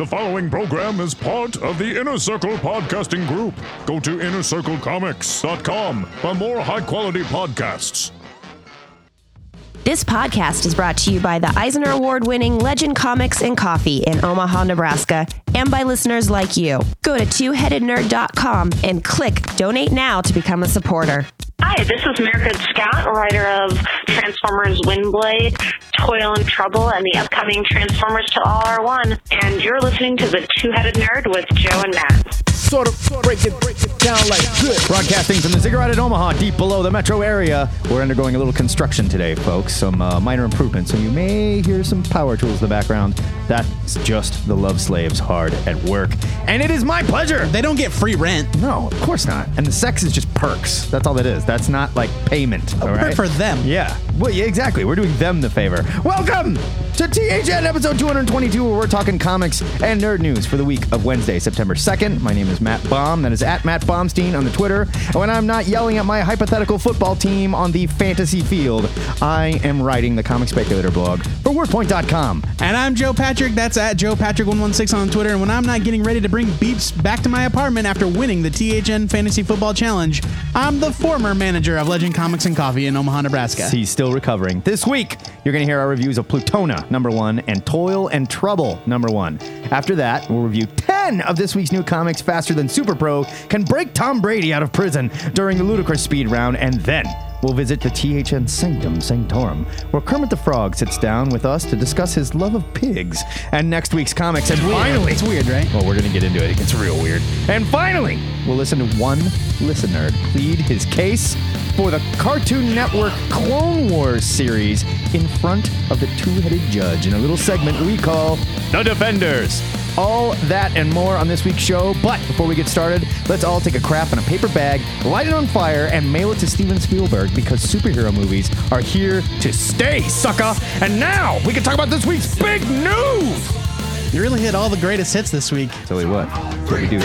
The following program is part of the Inner Circle Podcasting Group. Go to innercirclecomics.com for more high quality podcasts. This podcast is brought to you by the Eisner Award winning Legend Comics and Coffee in Omaha, Nebraska, and by listeners like you. Go to twoheadednerd.com and click donate now to become a supporter. Hi, this is Mairghread Scott, writer of Transformers Windblade, Toil and Trouble, and the upcoming Transformers Till All Are One. And you're listening to The Two Headed Nerd with Joe and Matt. Sort of break it, break it down like this. Broadcasting from the Ziggurat at Omaha, deep below the metro area. We're undergoing a little construction today, folks. Some uh, minor improvements, so you may hear some power tools in the background. That's just the love slaves hard at work. And it is my pleasure. They don't get free rent. No, of course not. And the sex is just perks. That's all that is. That's not like payment. all perk right? for them. Yeah. Well, yeah, exactly. We're doing them the favor. Welcome to THN episode 222, where we're talking comics and nerd news for the week of Wednesday, September 2nd. My name is Matt Baum. That is at Matt Baumstein on the Twitter. And when I'm not yelling at my hypothetical football team on the fantasy field, I am writing the comic speculator blog for WordPoint.com. And I'm Joe Patrick. That's at Joe Patrick116 on Twitter. And when I'm not getting ready to bring beeps back to my apartment after winning the THN Fantasy Football Challenge, I'm the former manager of Legend Comics and Coffee in Omaha, Nebraska. He's still recovering. This week, you're going to hear our reviews of Plutona, number one, and Toil and Trouble, number one. After that, we'll review 10 of this week's new comics faster than Super Pro can break Tom Brady out of prison during the ludicrous speed round, and then we'll visit the THN Sanctum Sanctorum, where Kermit the Frog sits down with us to discuss his love of pigs and next week's comics. And finally, It's weird, right? well, we're going to get into it. It gets real weird. And finally, we'll listen to one listener plead his case for the Cartoon Network Clone Wars series in front of the two headed judge in a little segment we call The Defenders. All that and more on this week's show. But before we get started, let's all take a crap in a paper bag, light it on fire, and mail it to Steven Spielberg because superhero movies are here to stay, sucker. And now we can talk about this week's big news. You really hit all the greatest hits this week. Tell you what, that's what we do.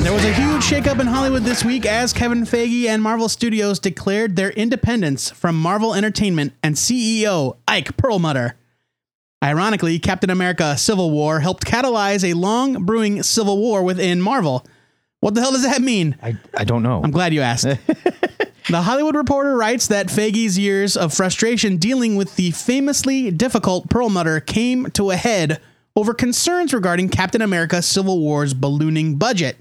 There was a huge shakeup in Hollywood this week as Kevin Feige and Marvel Studios declared their independence from Marvel Entertainment and CEO Ike Perlmutter. Ironically, Captain America Civil War helped catalyze a long brewing civil war within Marvel. What the hell does that mean? I, I don't know. I'm glad you asked. the Hollywood Reporter writes that Feige's years of frustration dealing with the famously difficult Perlmutter came to a head over concerns regarding Captain America Civil War's ballooning budget.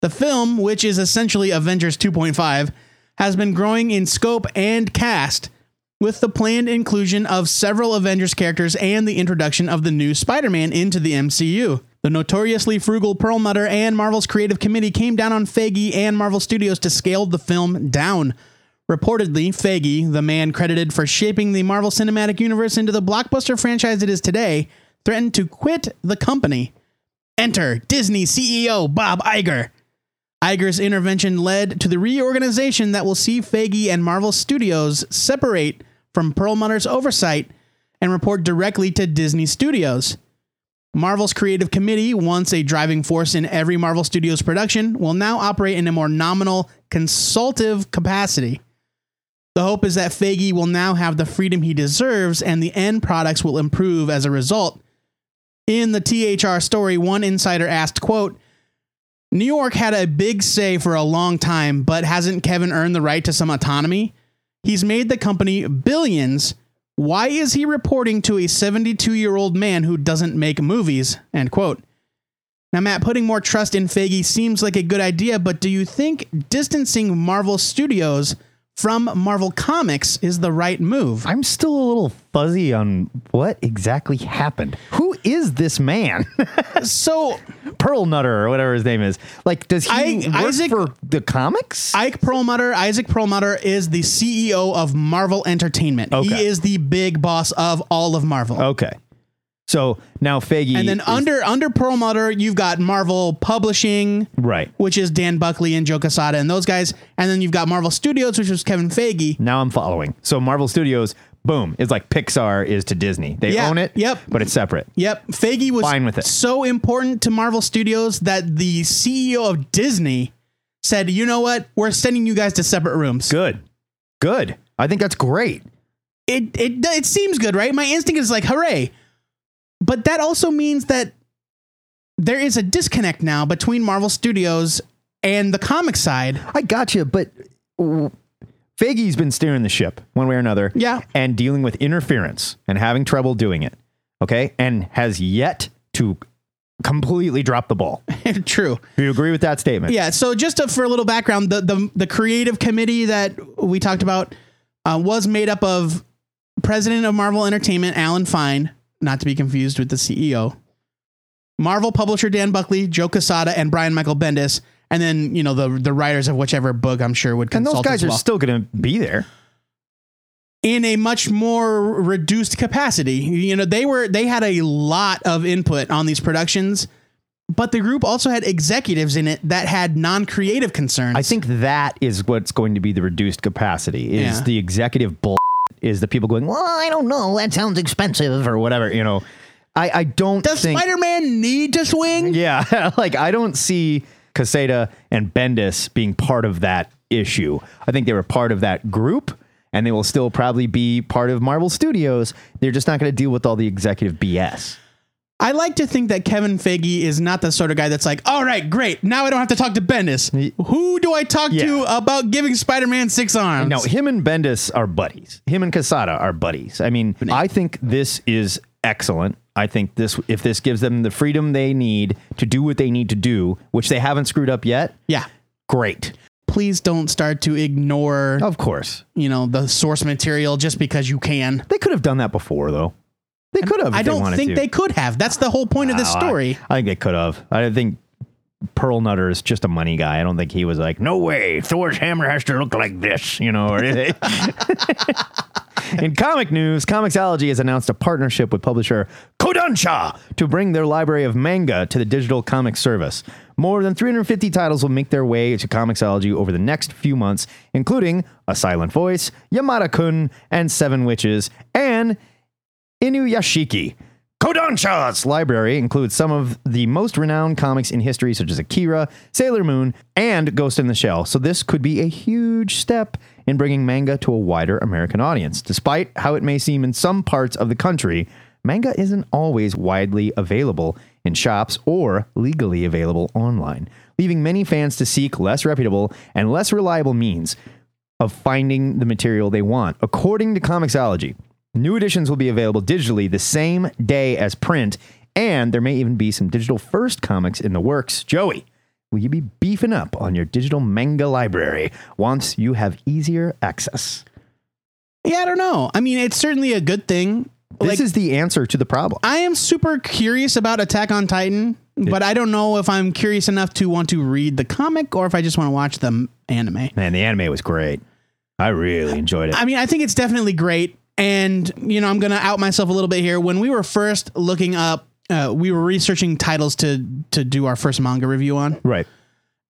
The film, which is essentially Avengers 2.5, has been growing in scope and cast, with the planned inclusion of several Avengers characters and the introduction of the new Spider Man into the MCU. The notoriously frugal Perlmutter and Marvel's creative committee came down on Feige and Marvel Studios to scale the film down. Reportedly, Feige, the man credited for shaping the Marvel Cinematic Universe into the blockbuster franchise it is today, threatened to quit the company. Enter Disney CEO Bob Iger. Iger's intervention led to the reorganization that will see Feige and Marvel Studios separate from Perlmutter's oversight and report directly to Disney Studios. Marvel's creative committee, once a driving force in every Marvel Studios production, will now operate in a more nominal, consultative capacity. The hope is that Feige will now have the freedom he deserves and the end products will improve as a result. In the THR story, one insider asked, quote, New York had a big say for a long time, but hasn't Kevin earned the right to some autonomy? He's made the company billions. Why is he reporting to a 72 year old man who doesn't make movies? End quote. Now, Matt, putting more trust in Feige seems like a good idea, but do you think distancing Marvel Studios from Marvel Comics is the right move? I'm still a little fuzzy on what exactly happened. Who is this man? so, Pearl Nutter or whatever his name is. Like, does he I- work Isaac- for the comics? Ike Perlmutter, Isaac Perlmutter is the CEO of Marvel Entertainment. Okay. He is the big boss of all of Marvel. okay. So now Faggy, And then is- under under Perlmutter, you've got Marvel Publishing, Right. which is Dan Buckley and Joe Quesada and those guys. And then you've got Marvel Studios, which was Kevin Faggy. Now I'm following. So Marvel Studios, boom, is like Pixar is to Disney. They Yeah, own it. yep. But it's separate. Yep, Faggy was Fine with it. so important to Marvel Studios that the CEO of Disney said, "You know what? We're sending you guys to separate rooms." Good. Good. I think that's great. it it it seems good, right? My instinct is like, hooray! But that also means that there is a disconnect now between Marvel Studios and the comic side. I got you, but Feige's been steering the ship one way or another. Yeah. And dealing with interference and having trouble doing it. Okay. And has yet to completely drop the ball. True. Do you agree with that statement? Yeah. So just to, for a little background, the, the the creative committee that we talked about uh, was made up of president of Marvel Entertainment Alan Fine, not to be confused with the CEO. Marvel publisher Dan Buckley, Joe Quesada, and Brian Michael Bendis, and then you know the the writers of whichever book I'm sure would And those guys as are still going to be there. in a much more reduced capacity. You know, they were they had a lot of input on these productions, but the group also had executives in it that had non-creative concerns. I think that is what's going to be the reduced capacity is Yeah. the executive bull is the people going, well, I don't know. That sounds expensive or whatever. You know, I, I don't Does think. Spider-Man need to swing? Yeah, like I don't see Quesada and Bendis being part of that issue. I think they were part of that group, and they will still probably be part of Marvel Studios. They're just not going to deal with all the executive BS. I like to think that Kevin Feige is not the sort of guy that's like, all right, great. Now I don't have to talk to Bendis. Who do I talk to about giving Spider-Man six arms? No, him and Bendis are buddies. Him and Quesada are buddies. I mean, I think this is excellent. I think this if this gives them the freedom they need to do what they need to do, which they haven't screwed up yet. Yeah. Great. Please don't start to ignore, Of course. you know, the source material just because you can. They could have done that before though. They could have. I don't think to. they could have. That's the whole point of this Oh, I- story. I, think they could have. I think Pearl Nutter is just a money guy. I don't think he was like, no way, Thor's hammer has to look like this, you know, or anything. In comic news, Comixology has announced a partnership with publisher Kodansha to bring their library of manga to the digital comic service. More than 350 titles will make their way to Comixology over the next few months, including A Silent Voice, Yamada Kun, and Seven Witches, and Inuyashiki. Kodansha's library includes some of the most renowned comics in history, such as Akira, Sailor Moon, and Ghost in the Shell. So, this could be a huge step in bringing manga to a wider American audience. Despite how it may seem in some parts of the country, manga isn't always widely available in shops or legally available online, leaving many fans to seek less reputable and less reliable means of finding the material they want. According to Comixology, new editions will be available digitally the same day as print, and there may even be some digital first comics in the works. Joey, will you be beefing up on your digital manga library once you have easier access? Yeah, I don't know. I mean, it's certainly a good thing. This Like, is the answer to the problem. I am super curious about Attack on Titan, but I don't know if I'm curious enough to want to read the comic or if I just want to watch the anime. Man, the anime was great. I really enjoyed it. I mean, I think it's definitely great. And, you know, I'm going to out myself a little bit here. When we were first looking up, uh, we were researching titles to to do our first manga review on, right.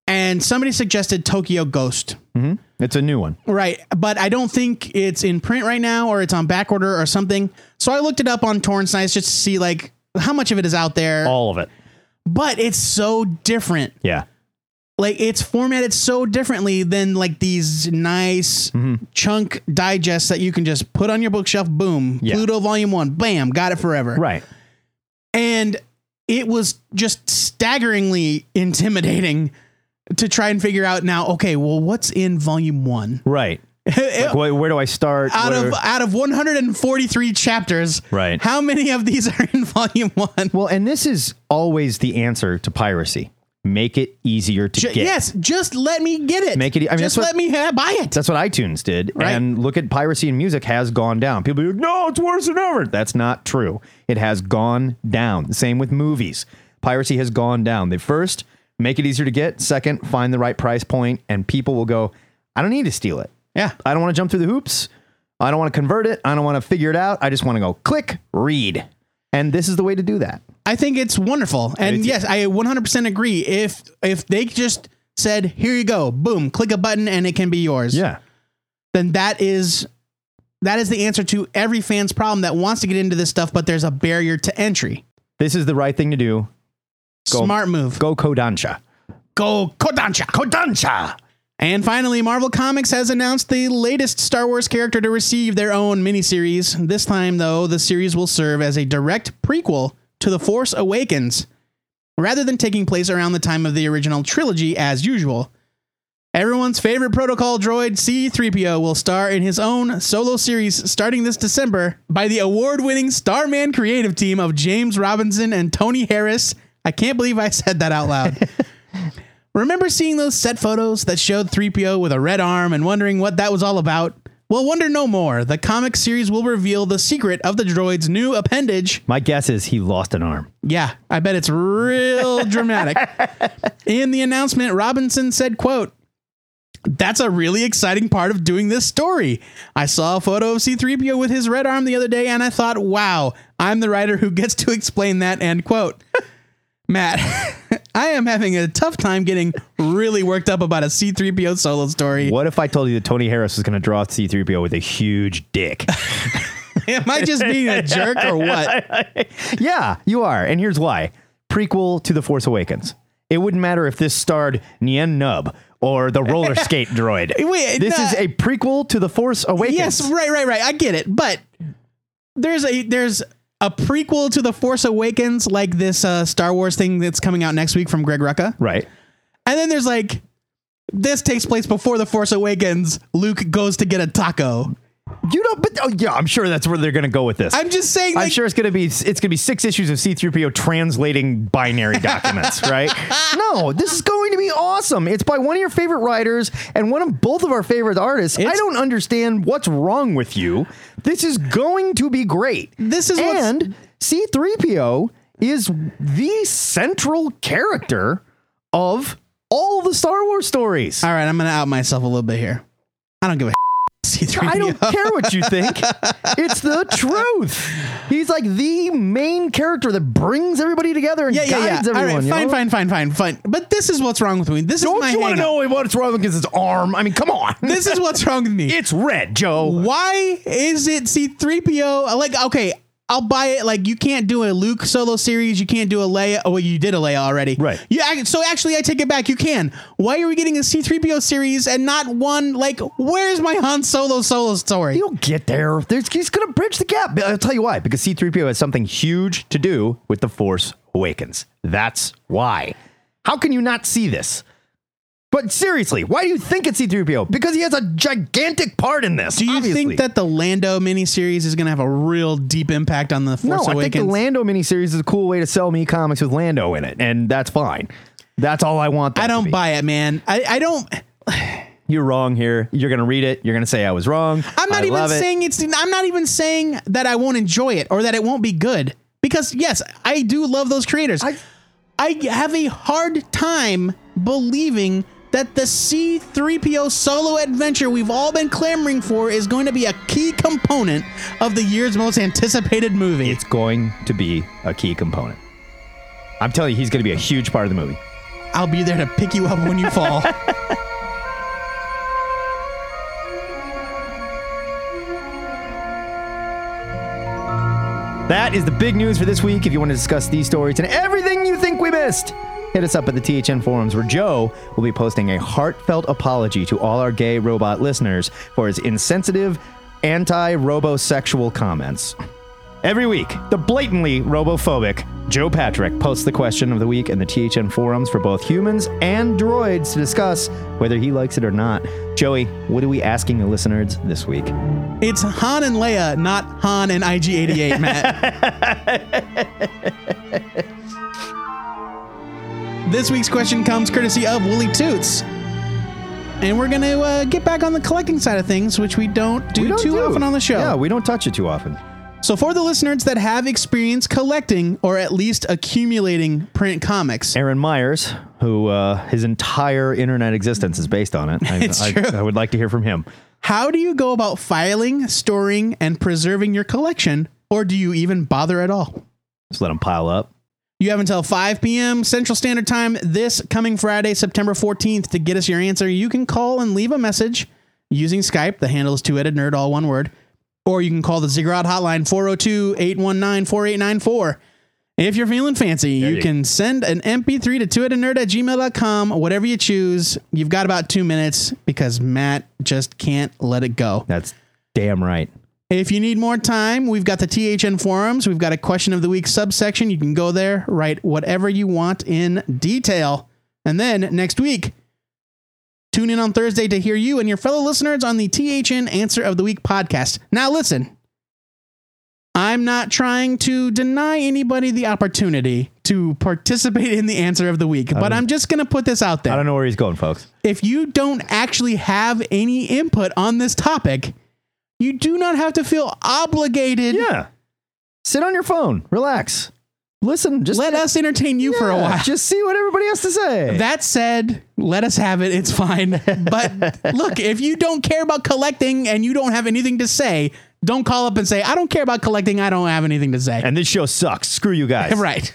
and somebody suggested Tokyo Ghoul. Hmm. It's a new one. Right, but I don't think it's in print right now, or it's on back order or something. So I looked it up on Torrent Sites just to see like how much of it is out there. All of it. But it's so different. Yeah. Like it's formatted so differently than like these nice Mm-hmm. chunk digests that you can just put on your bookshelf. Boom, Yeah. Pluto Volume One. Bam, got it forever. Right. And it was just staggeringly intimidating to try and figure out now. Okay, well, what's in Volume One? Right. Like, where, where do I start? out Where- of out of 143 chapters, Right. How many of these are in volume one? Well, and this is always the answer to piracy. Make it easier to Ju- get. yes, just let me get it. Make it- I mean, just what- let me ha- buy it. That's what iTunes did. Right. And look at piracy in music has gone down. People are like, no, it's worse than ever. That's not true. It has gone down. Same with movies. Piracy has gone down. They first make it easier to get. Second, find the right price point, and people will go, I don't need to steal it. Yeah. I don't want to jump through the hoops. I don't want to convert it. I don't want to figure it out. I just want to go click, read. And this is the way to do that. I think it's wonderful, and yes, I 100% agree. If if they just said, "Here you go, boom, click a button and it can be yours," Yeah. then that is that is the answer to every fan's problem that wants to get into this stuff, but there's a barrier to entry. This is the right thing to do. Go- Smart move. Go Kodansha. Go Kodansha. Kodansha. And finally, Marvel Comics has announced the latest Star Wars character to receive their own miniseries. This time, though, the series will serve as a direct prequel to The Force Awakens, rather than taking place around the time of the original trilogy as usual. Everyone's favorite protocol droid C3PO will star in his own solo series starting this December by the award winning Starman creative team of James Robinson and Tony Harris. I can't believe I said that out loud. Remember seeing those set photos that showed 3PO with a red arm and wondering what that was all about? Well, wonder no more. The comic series will reveal the secret of the droid's new appendage. My guess is he lost an arm. Yeah, I bet it's real dramatic. In the announcement, Robinson said, quote, that's a really exciting part of doing this story. I saw a photo of C3PO with his red arm the other day and I thought, wow, I'm the writer who gets to explain that, end quote. Matt, I am having a tough time getting really worked up about a C3PO solo story. What if I told you that Tony Harris was going to draw C3PO with a huge dick? Am I just being a jerk or what? yeah, you are. And here's why. Prequel to The Force Awakens. It wouldn't matter if this starred Nien Nunb or the roller skate droid. Wait, this no. is a prequel to The Force Awakens. Yes, right, right, right. I get it. But there's a there's a prequel to The Force Awakens, like this uh, Star Wars thing that's coming out next week from Greg Rucka. Right. And then there's like this takes place before The Force Awakens. Luke goes to get a taco. You don't, but oh, yeah, I'm sure that's where they're going to go with this. I'm just saying. I'm sure it's going to be it's going to be six issues of C3PO translating binary documents, right? No, this is going to be awesome. It's by one of your favorite writers and one of both of our favorite artists. I It's- don't understand what's wrong with you. This is going to be great. This is and C3PO is the central character of all the Star Wars stories. all right, I'm gonna out myself a little bit here. I don't give a C3PO. I don't care what you think. It's the truth. He's like the main character that brings everybody together and Yeah, yeah, yeah. guides All everyone. right, fine, know? fine, fine, fine, fine. But this is what's wrong with me. This is my hand. Don't my you want to know what's wrong with his arm? I mean, come on. This is what's wrong with me. it's red, Joe. Why is it C3PO? Like, okay, I'll buy it. Like, you can't do a Luke solo series. You can't do a Leia. Oh, well, you did a Leia already. Right. Yeah. So actually, I take it back. You can. Why are we getting a C3PO series and not one? Like, where's my Han Solo solo story? You'll get there. There's, he's going to bridge the gap. I'll tell you why. Because C3PO has something huge to do with The Force Awakens. That's why. How can you not see this? But seriously, why do you think it's C3PO? Because he has a gigantic part in this. do you obviously. think that the Lando miniseries is going to have a real deep impact on the Force No, I think the Lando miniseries is a cool way to sell me comics with Lando in it, and that's fine. That's all I want. I don't buy it, man. I, I don't. You're wrong here. You're gonna read it. You're gonna say I was wrong. I'm not I even love it. saying it's. I'm not even saying that I won't enjoy it or that it won't be good. Because yes, I do love those creators. I- I have a hard time believing that the C3PO solo adventure we've all been clamoring for is going to be a key component of the year's most anticipated movie. It's going to be a key component. I'm telling you, he's gonna be a huge part of the movie. I'll be there to pick you up when you fall. That is the big news for this week. If you want to discuss these stories and everything you think we missed, hit us up at the THN forums where Joe will be posting a heartfelt apology to all our gay robot listeners for his insensitive, anti robosexual comments. Every week, the blatantly robophobic Joe Patrick posts the question of the week in the THN forums for both humans and droids to discuss whether he likes it or not. Joey, what are we asking the listeners this week? it's Han and Leia, not Han and IG88, Matt. this week's question comes courtesy of Wooly Toots. And we're going to uh, get back on the collecting side of things, which we don't do We don't too do. often on the show. Yeah, we don't touch it too often. So, for the listeners that have experience collecting or at least accumulating print comics, Aaron Myers, who uh, his entire internet existence is based on it. I, It's I, true. I would like to hear from him. how do you go about filing, storing, and preserving your collection? Or do you even bother at all? Just let him pile up. You have until 5 p.m. Central Standard Time this coming Friday, September 14th, to get us your answer. You can call and leave a message using Skype. The handle is two headed nerd, all one word. Or you can call the Ziggurat hotline, 402 819 4894. If you're feeling fancy, you, you- can send an MP3 to twoheadednerd at gmail.com, whatever you choose. You've got about two minutes because Matt just can't let it go. That's damn right. If you need more time, we've got the THN forums. We've got a question of the week subsection. You can go there, write whatever you want in detail. And then next week, tune in on Thursday to hear you and your fellow listeners on the THN Answer of the Week podcast. Now, listen, I'm not trying to deny anybody the opportunity to participate in the Answer of the Week, but I'm just going to put this out there I don't know where he's going, folks. if you don't actually have any input on this topic, you do not have to feel obligated. Yeah. Sit on your phone, relax, listen. Just Let us entertain you for a while. Just see what everybody has to say. That said, let us have it. It's fine. But look, if you don't care about collecting and you don't have anything to say, don't call up and say, I don't care about collecting. I don't have anything to say. and this show sucks. Screw you guys. right.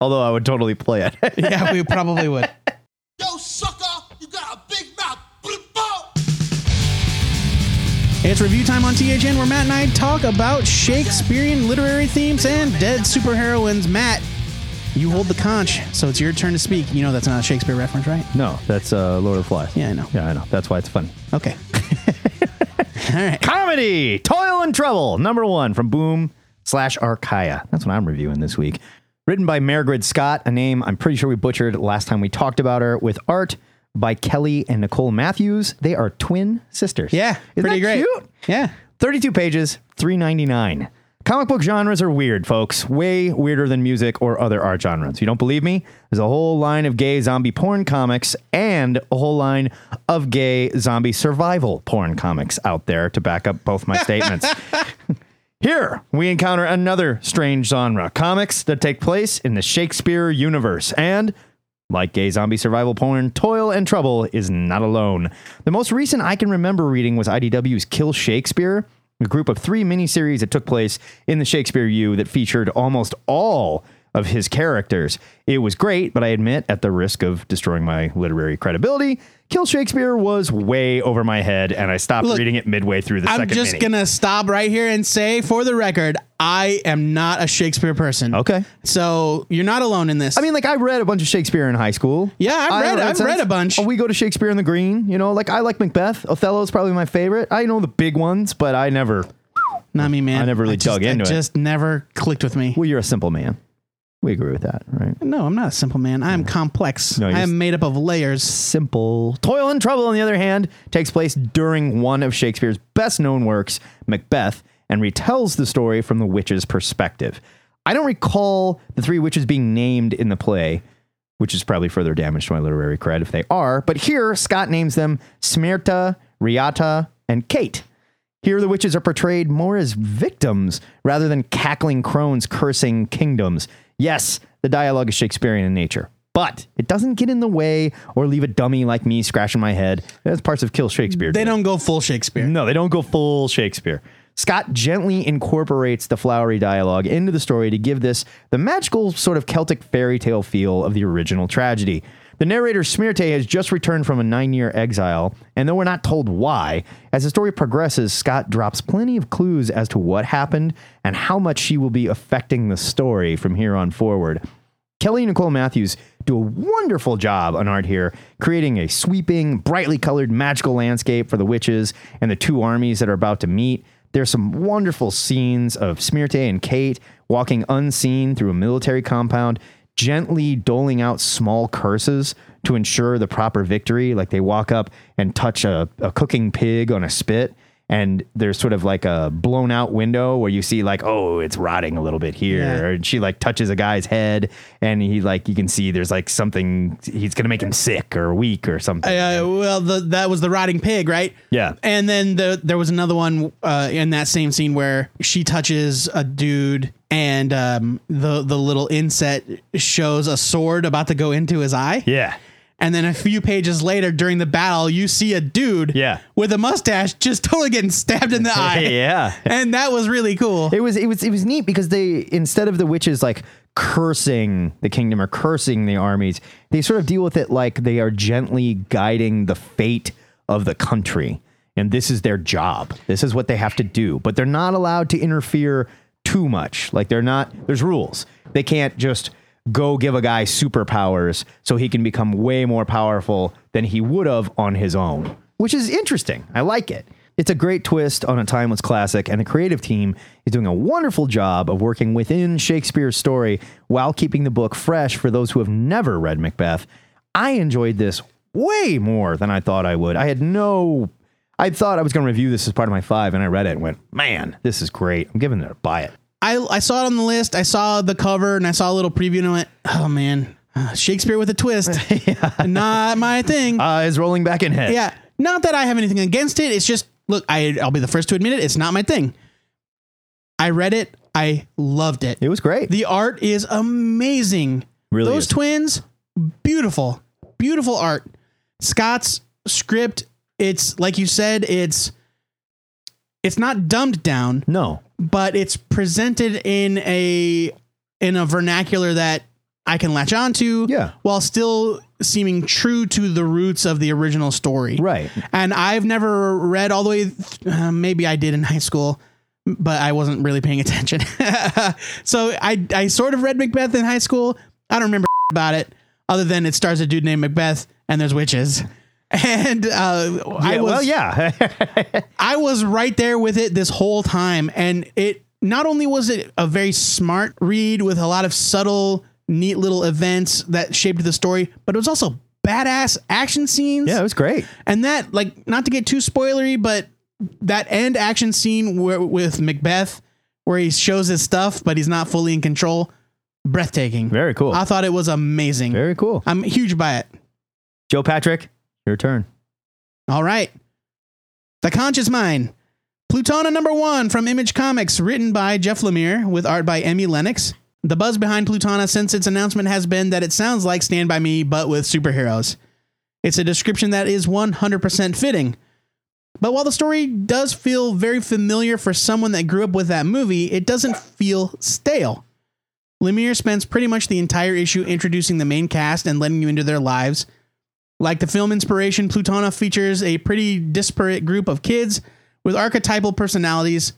Although I would totally play it. Yeah, we probably would. It's review time on THN where Matt and I talk about Shakespearean literary themes and dead superheroines. Matt, you hold the conch, so it's your turn to speak. You know that's not a Shakespeare reference, right? no, that's uh, Lord of the Flies. Yeah, I know. Yeah, I know. That's why it's funny. Okay. All right. Comedy, Toil and Trouble, number one from Boom slash Archaia. That's what I'm reviewing this week. Written by Margaret Scott, a name I'm pretty sure we butchered last time we talked about her, with art by Kelly and Nicole Matthews. They are twin sisters. Yeah, Isn't pretty great. cute? Yeah. 32 pages, 3.99. Comic book genres are weird, folks. Way weirder than music or other art genres. You don't believe me? There's a whole line of gay zombie porn comics and a whole line of gay zombie survival porn comics out there to back up both my statements. Here, we encounter another strange genre comics that take place in the Shakespeare universe. And, like gay zombie survival porn, Toil and Trouble is not alone. The most recent I can remember reading was IDW's Kill Shakespeare, a group of three miniseries that took place in the Shakespeare U that featured almost all of his characters. It was great, but I admit, at the risk of destroying my literary credibility, Kill Shakespeare was way over my head, and I stopped Look, reading it midway through the I'm second just mini. to stop right here and say, for the record, I am not a Shakespeare person. Okay. So you're not alone in this. I mean, like I read a bunch of Shakespeare in high school. Yeah, I've I read- I've sense. read a bunch. Oh, we go to Shakespeare in the Green. You know, like I like Macbeth. Othello's probably my favorite. I know the big ones, but I never. not me, man. I never really just, dug into it. it. just never clicked with me. Well, you're a simple man. We agree with that, right? No, I'm not a simple man. I am complex. No, I am made up of layers. Simple. Toil and Trouble, on the other hand, takes place during one of Shakespeare's best known works, Macbeth, and retells the story from the witch's perspective. I don't recall the three witches being named in the play, which is probably further damage to my literary cred if they are. But here, Scott names them Smertae, Riata, and Kate. Here, the witches are portrayed more as victims rather than cackling crones cursing kingdoms. Yes, the dialogue is Shakespearean in nature, but it doesn't get in the way or leave a dummy like me scratching my head. That's parts of Kill Shakespeare. They do. don't go full Shakespeare. No, they don't go full Shakespeare. Scott gently incorporates the flowery dialogue into the story to give this the magical sort of Celtic fairy tale feel of the original tragedy. The narrator Smertae has just returned from a nine year exile, and though we're not told why, as the story progresses, Scott drops plenty of clues as to what happened and how much she will be affecting the story from here on forward. Kelly and Nicole Matthews do a wonderful job on art here, creating a sweeping, brightly colored magical landscape for the witches and the two armies that are about to meet. There's some wonderful scenes of Smertae and Kate walking unseen through a military compound, gently doling out small curses to ensure the proper victory. Like they walk up and touch a, a cooking pig on a spit and there's sort of like a blown out window where you see like oh it's rotting a little bit here Yeah. and she like touches a guy's head and he like you can see there's like something he's gonna make him sick or weak or something Uh, well, the, that was the rotting pig, right? Yeah. And then the, there was another one uh, in that same scene where she touches a dude, and um, the the little inset shows a sword about to go into his eye. yeah And then a few pages later, during the battle, you see a dude Yeah. with a mustache just totally getting stabbed in the eye. yeah And that was really cool. it was it was it was neat because they instead of the witches like cursing the kingdom or cursing the armies they sort of deal with it like they are gently guiding the fate of the country and this is their job this is what they have to do but they're not allowed to interfere too much. Like they're not. There's rules. They can't just go give a guy superpowers so he can become way more powerful than he would have on his own, which is interesting. I like it. It's a great twist on a timeless classic, and the creative team is doing a wonderful job of working within Shakespeare's story while keeping the book fresh for those who have never read Macbeth. I enjoyed this way more than I thought I would. I had no. I thought I was going to review this as part of my five, and I read it and went, man, this is great. I'm giving it a buy it. I, I saw it on the list. I saw the cover and I saw a little preview and I went, oh man, uh, Shakespeare with a twist. Not my thing. Eyes rolling back in head. yeah. Not that I have anything against it. It's just, look, I, I'll be the first to admit it. It's not my thing. I read it. I loved it. It was great. The art is amazing. Really Those is. twins, beautiful, beautiful art. Scott's script, it's like you said, it's it's not dumbed down, no. but it's presented in a in a vernacular that I can latch onto, Yeah. while still seeming true to the roots of the original story. Right. And I've never read all the way. Uh, maybe I did in high school, but I wasn't really paying attention. so I I sort of read Macbeth in high school. I don't remember about it other than it stars a dude named Macbeth and there's witches. And uh, I was well, yeah. I was right there with it this whole time, and it not only was it a very smart read with a lot of subtle, neat little events that shaped the story, but it was also badass action scenes. yeah, it was great. And that, like, not to get too spoilery, but that end action scene where, with Macbeth, where he shows his stuff, but he's not fully in control, breathtaking. Very cool. I thought it was amazing. Very cool. I'm huge by it. Joe Patrick, your turn. All right. The Conscious Mind. Plutona number one from Image Comics, written by Jeff Lemire with art by Emi Lenox. The buzz behind Plutona since its announcement has been that it sounds like Stand By Me, but with superheroes. It's a description that is 100% fitting. But while the story does feel very familiar for someone that grew up with that movie, it doesn't feel stale. Lemire spends pretty much the entire issue introducing the main cast and letting you into their lives. Like the film inspiration, Plutona features a pretty disparate group of kids with archetypal personalities.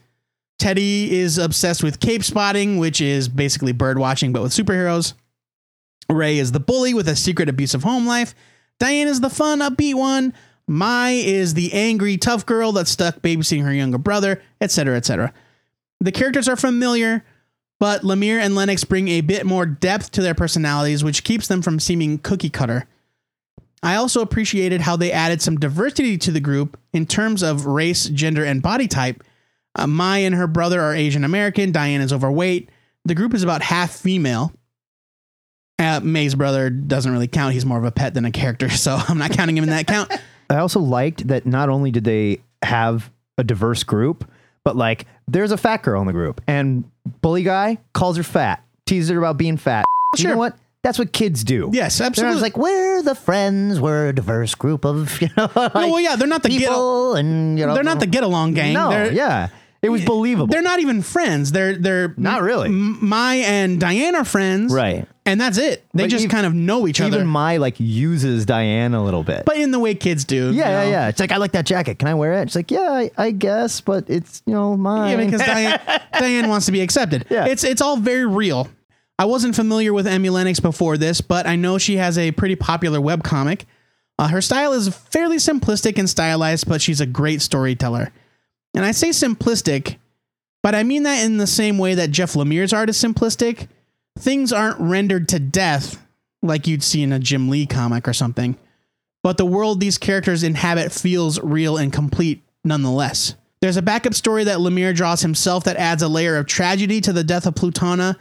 Teddy is obsessed with cape spotting, which is basically bird watching but with superheroes. Ray is the bully with a secret abusive home life. Diane is the fun, upbeat one. Mai is the angry, tough girl that's stuck babysitting her younger brother, etc., etc. The characters are familiar, but Lemire and Lenox bring a bit more depth to their personalities, which keeps them from seeming cookie cutter. I also appreciated how they added some diversity to the group in terms of race, gender, and body type. Uh, Mai and her brother are Asian American. Diane is overweight. The group is about half female. Uh, May's brother doesn't really count. He's more of a pet than a character, so I'm not counting him in that count. I also liked that not only did they have a diverse group, but like there's a fat girl in the group, and bully guy calls her fat, teases her about being fat. You know what? That's what kids do. Yes, absolutely. always like, we're the friends, we're a diverse group of, you know, like, well, yeah, they're not the get. people, and you know, They're not the get along gang. No, they're, yeah, it was believable. They're not even friends. They're they're Not really. M- Mai and Diane are friends, Right. And that's it. They But just ev- kind of know each Even other, Even my like uses Diane a little bit. but in the way kids do. yeah, you know? yeah, yeah. It's like I like that jacket. Can I wear it? It's like yeah, I, I guess, but it's you know mine. Yeah, because Diane, Diane wants to be accepted. Yeah. It's it's all very real. I wasn't familiar with Emi Lenox before this, but I know she has a pretty popular webcomic. Uh, her style is fairly simplistic and stylized, but she's a great storyteller. And I say simplistic, but I mean that in the same way that Jeff Lemire's art is simplistic. Things aren't rendered to death like you'd see in a Jim Lee comic or something, but the world these characters inhabit feels real and complete nonetheless. There's a backup story that Lemire draws himself that adds a layer of tragedy to the death of Plutona.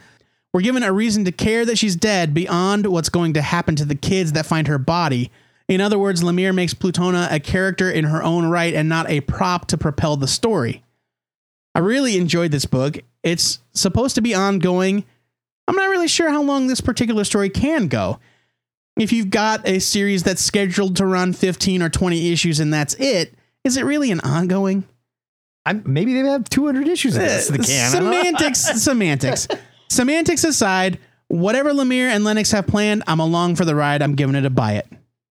We're given a reason to care that she's dead beyond what's going to happen to the kids that find her body. In other words, Lemire makes Plutona a character in her own right and not a prop to propel the story. I really enjoyed this book. It's supposed to be ongoing. I'm not really sure how long this particular story can go. If you've got a series that's scheduled to run 15 or 20 issues and that's it, is it really an ongoing? I'm, maybe they have 200 issues of this. The uh, can. I semantics, semantics, semantics aside, whatever Lemire and Lenox have planned, I'm along for the ride. I'm giving it a buy it.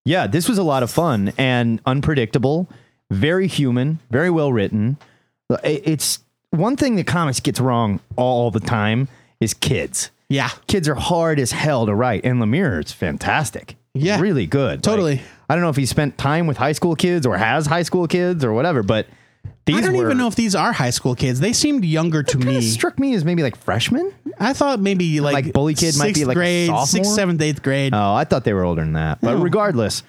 Yeah, this was a lot of fun and unpredictable, very human, very well written. It's one thing that comics gets wrong all the time is kids. Yeah. Kids are hard as hell to write, and Lemire is fantastic. Yeah. really good. Totally. Like, I don't know if he spent time with high school kids or has high school kids or whatever, but these I don't were, even know if these are high school kids. They seemed younger to me. struck me as maybe like freshmen. I thought maybe like, Like Bully Kid might be sixth like grade, sophomore? sixth, seventh, eighth grade. Oh, I thought they were older than that. But No. regardless,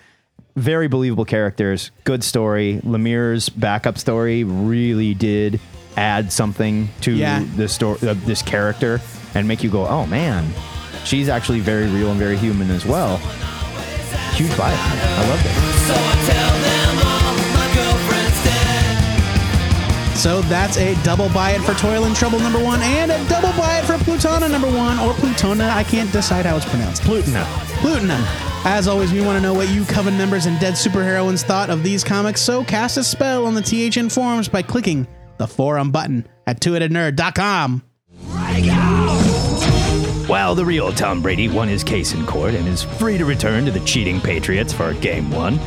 very believable characters, good story. Lemire's backup story really did add something to Yeah. the story of uh, this character and make you go, "Oh man, she's actually very real and very human as well." Huge buy. I loved it. So that's a double buy it for Toil and Trouble number one, and a double buy it for Plutona number one, or Plutona. I can't decide how it's pronounced. Plutona. Plutona. As always, we want to know what you Coven members and dead superheroines thought of these comics, so cast a spell on the THN forums by clicking the forum button at twoheadednerd.com. While the real Tom Brady won his case in court and is free to return to the cheating Patriots for game one.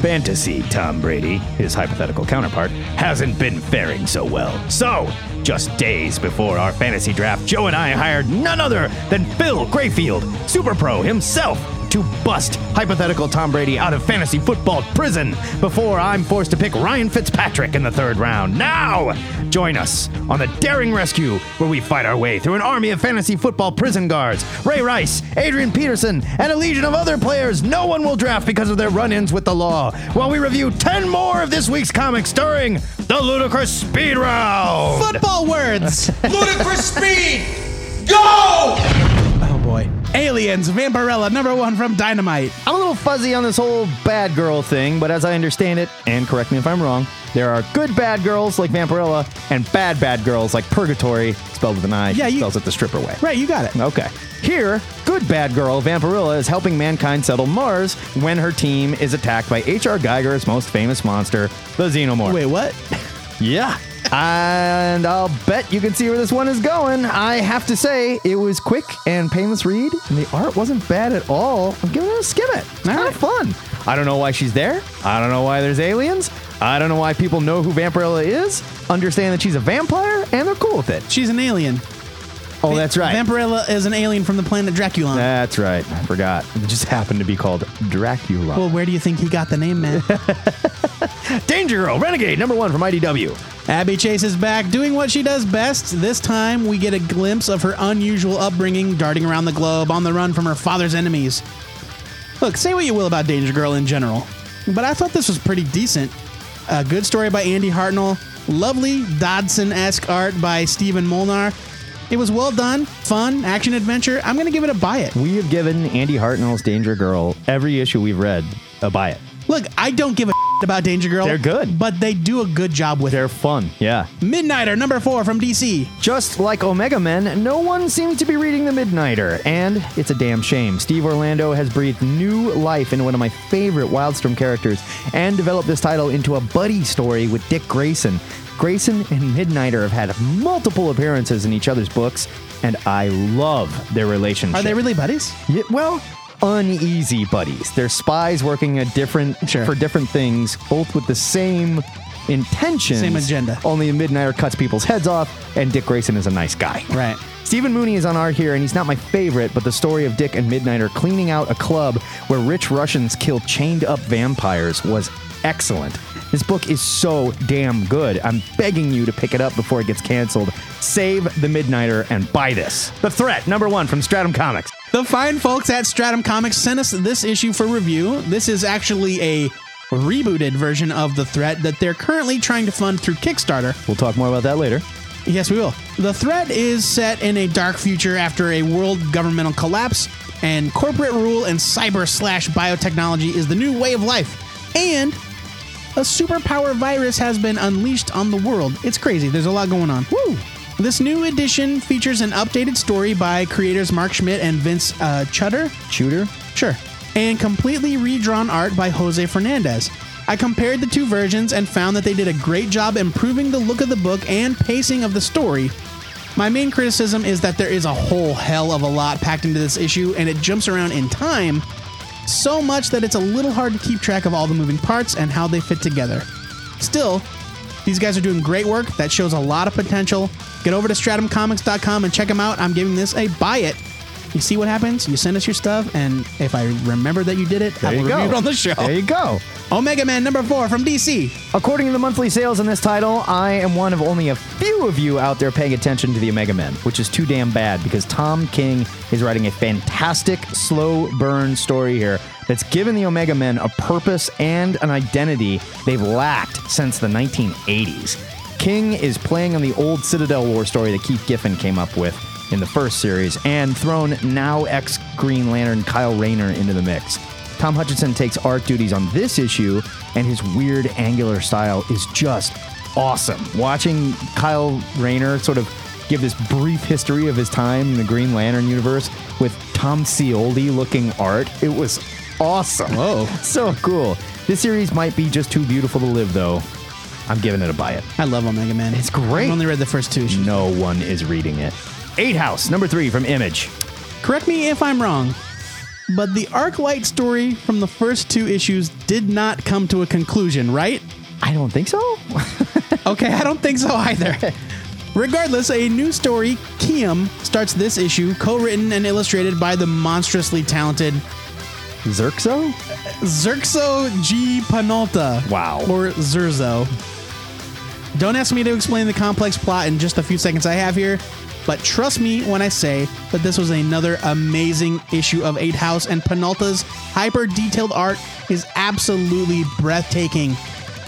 Fantasy Tom Brady, his hypothetical counterpart, hasn't been faring so well. So, just days before our fantasy draft, Joe and I hired none other than Phil Grayfield, Super Pro himself, to bust hypothetical Tom Brady out of fantasy football prison before I'm forced to pick Ryan Fitzpatrick in the third round. Now, join us on the Daring Rescue, where we fight our way through an army of fantasy football prison guards Ray Rice, Adrian Peterson, and a legion of other players no one will draft because of their run ins with the law, while we review 10 more of this week's comics during the Ludicrous Speed Round. Football words! Ludicrous speed! Go! Aliens, Vampirella, number one from Dynamite. I'm a little fuzzy on this whole bad girl thing, but as I understand it, and correct me if I'm wrong, there are good bad girls like Vampirella and bad bad girls like Purgatori, spelled with an I, Yeah, you- spells it the stripper way. Right, you got it. Okay. Here, good bad girl Vampirella is helping mankind settle Mars when her team is attacked by H.R. Giger's most famous monster, the Xenomorph. Wait, what? Yeah. And I'll bet you can see where this one is going. I have to say, it was quick and painless read, and the art wasn't bad at all. I'm giving it a skim it. It's kind of fun. I don't know why she's there. I don't know why there's aliens. I don't know why people know who Vampirella is, understand that she's a vampire, and they're cool with it. She's an alien. Oh, that's right. Vampirella is an alien from the planet Draculon. That's right. I forgot. It just happened to be called Dracula. well, where do you think he got the name, man? Danger Girl, Renegade, number one from IDW. Abby Chase is back doing what she does best. This time, we get a glimpse of her unusual upbringing, darting around the globe on the run from her father's enemies. Look, say what you will about Danger Girl in general, but I thought this was pretty decent. A good story by Andy Hartnell, lovely Dodson esque art by Stephen Molnar. It was well done, fun, action adventure. I'm going to give it a buy it. We have given Andy Hartnell's Danger Girl every issue we've read a buy it. Look, I don't give a about Danger Girl. They're good. But they do a good job with They're her. fun, yeah. Midnighter, number four from DC. Just like Omega Men, no one seems to be reading The Midnighter, and it's a damn shame. Steve Orlando has breathed new life into one of my favorite Wildstorm characters and developed this title into a buddy story with Dick Grayson. Grayson and Midnighter have had multiple appearances in each other's books, and I love their relationship. Are they really buddies? Yeah, well, uneasy buddies. They're spies working at different Sure. for different things, both with the same intentions. Same agenda. Only a Midnighter cuts people's heads off, and Dick Grayson is a nice guy. Right. Stephen Mooney is on art here, and he's not my favorite, but the story of Dick and Midnighter cleaning out a club where rich Russians kill chained up vampires was excellent. This book is so damn good. I'm begging you to pick it up before it gets canceled. Save the Midnighter and buy this. The Threat, number one from Stratum Comics. The fine folks at Stratum Comics sent us this issue for review. This is actually a rebooted version of The Threat that they're currently trying to fund through Kickstarter. We'll talk more about that later. Yes, we will. The threat is set in a dark future after a world governmental collapse, and corporate rule and cyber slash biotechnology is the new way of life. And a superpower virus has been unleashed on the world. It's crazy. There's a lot going on. Woo! This new edition features an updated story by creators Mark Schmidt and Vince uh, Chutter. Shooter? Sure. And completely redrawn art by Jose Fernandez. I compared the two versions and found that they did a great job improving the look of the book and pacing of the story. My main criticism is that there is a whole hell of a lot packed into this issue and it jumps around in time so much that it's a little hard to keep track of all the moving parts and how they fit together. Still, These guys are doing great work that shows a lot of potential. Get over to stratumcomics.com and check them out. I'm giving this a buy it. You see what happens? You send us your stuff, and if I remember that you did it, I There will you go. review it on the show. There you go. Omega Men number four from DC. According to the monthly sales in this title, I am one of only a few of you out there paying attention to the Omega Men, which is too damn bad because Tom King is writing a fantastic slow burn story here that's given the Omega Men a purpose and an identity they've lacked since the 1980s. King is playing on the old Citadel War story that Keith Giffen came up with in the first series and thrown now ex Green Lantern Kyle Rayner into the mix. Tom Hutchinson takes art duties on this issue, and his weird angular style is just awesome. Watching Kyle Rayner sort of give this brief history of his time in the Green Lantern universe with Tom Scioli looking art, it was awesome. Whoa. So cool. This series might be just too beautiful to live, though. I'm giving it a buy it. I love Omega Man. It's great. I've only read the first two issues. No one is reading it. Eight House, number three from Image. Correct me if I'm wrong, but the Arc Light story from the first two issues did not come to a conclusion, right? I don't think so. Okay, I don't think so either. Regardless, a new story, Kiem, starts this issue, co-written and illustrated by the monstrously talented Zerxo? Xurxo G. Penalta. Wow. Or Zerzo. Don't ask me to explain the complex plot in just a few seconds I have here, but trust me when I say that this was another amazing issue of 8 House, and Penalta's hyper detailed art is absolutely breathtaking.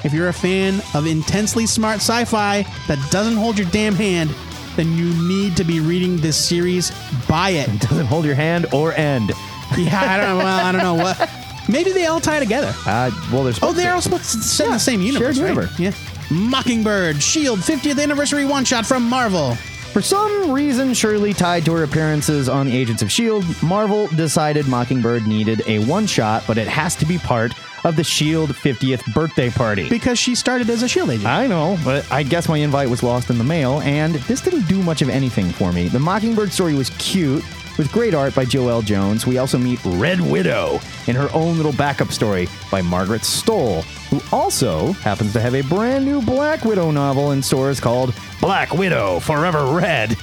If you're a fan of intensely smart sci fi that doesn't hold your damn hand, then you need to be reading this series. Buy it. Doesn't hold your hand or end. Yeah, I don't know. Well, I don't know what. Maybe they all tie together. Uh, well, there's Oh, they're all supposed to set in the same universe, shared right? universe. Yeah. Mockingbird, Shield 50th anniversary one shot from Marvel. For some reason, surely tied to her appearances on the Agents of S.H.I.E.L.D., Marvel decided Mockingbird needed a one shot, but it has to be part of the S.H.I.E.L.D. 50th birthday party. Because she started as a Shield agent. I know, but I guess my invite was lost in the mail, and this didn't do much of anything for me. The Mockingbird story was cute, with great art by Joelle Jones. We also meet Red Widow in her own little backup story by Margaret Stohl, who also happens to have a brand new Black Widow novel in stores called Black Widow Forever Red.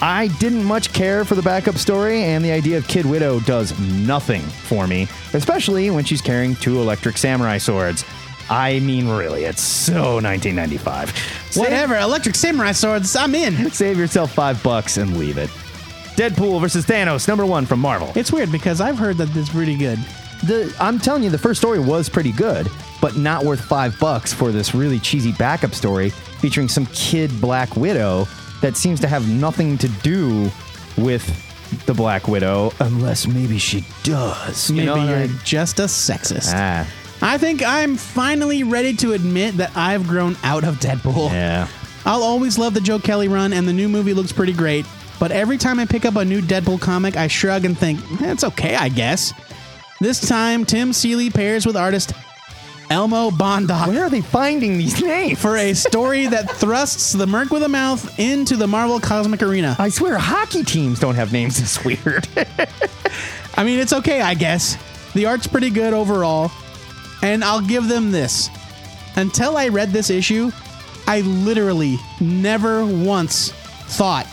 I didn't much care for the backup story, and the idea of Kid Widow does nothing for me, especially when she's carrying two electric samurai swords. I mean, really, it's so 1995. Save- Whatever, electric samurai swords, I'm in. Save yourself five bucks and leave it. Deadpool versus Thanos, number one from Marvel. It's weird because I've heard that it's pretty good. The, I'm telling you, the first story was pretty good, but not worth five bucks for this really cheesy backup story featuring some kid Black Widow that seems to have nothing to do with the Black Widow, unless maybe she does. You Maybe know what I- you're just a sexist. Ah, I think I'm finally ready to admit that I've grown out of Deadpool. yeah. I'll always love the Joe Kelly run, and the new movie looks pretty great. But every time I pick up a new Deadpool comic, I shrug and think, "Eh, it's okay, I guess. This time, Tim Seeley pairs with artist Elmo Bondoc Where are they finding these names? for a story that thrusts the Merc with a Mouth into the Marvel Cosmic Arena. I swear, hockey teams don't have names this weird. I mean, it's okay, I guess. The art's pretty good overall, and I'll give them this. Until I read this issue, I literally never once thought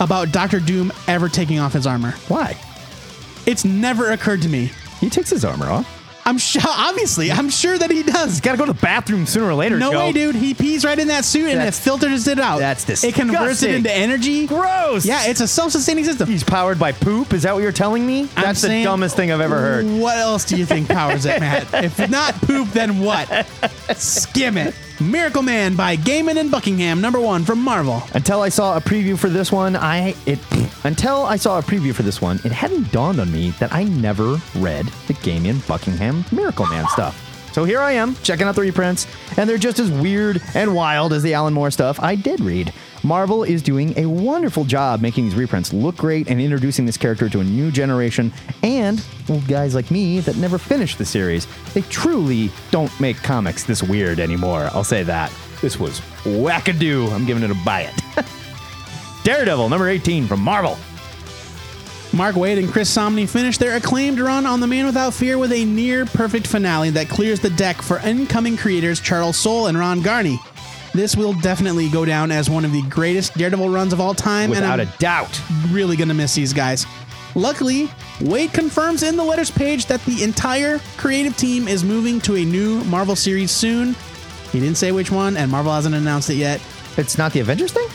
about Doctor Doom ever taking off his armor. Why? It's never occurred to me. He takes his armor off. I'm sure, obviously, I'm sure that he does. Got to go to the bathroom sooner or later. No Joe. way, dude. He pees right in that suit and it That's- filters it out. that's disgusting. It converts it into energy. Gross. Yeah, it's a self-sustaining system. He's powered by poop. Is that what you're telling me? I'm That's the saying- dumbest thing I've ever heard. What else do you think powers it, Matt? if not poop, then what? Skim it. Miracleman by Gaiman and Buckingham, number one from Marvel. Until I saw a preview for this one, I it until I saw a preview for this one, it hadn't dawned on me that I never read the Gaiman Buckingham Miracleman stuff. So here I am, checking out the reprints, and they're just as weird and wild as the Alan Moore stuff I did read. Marvel is doing a wonderful job making these reprints look great and introducing this character to a new generation and well, guys like me that never finished the series. They truly don't make comics this weird anymore. I'll say that. This was wackadoo. I'm giving it a buy it. Daredevil, number 18 from Marvel. Mark Waid and Chris Samnee finished their acclaimed run on The Man Without Fear with a near perfect finale that clears the deck for incoming creators Charles Soule and Ron Garney. This will definitely go down as one of the greatest Daredevil runs of all time, Without and a doubt. Really gonna miss these guys. Luckily, Waid confirms in the letters page that the entire creative team is moving to a new Marvel series soon. He didn't say which one, and Marvel hasn't announced it yet. It's not the Avengers thing?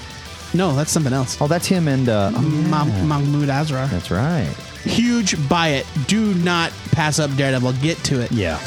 No, that's something else. Oh, that's him and. Uh, oh, Ma- Mahmud Asrar. that's right. Huge buy it. Do not pass up Daredevil. Get to it. Yeah.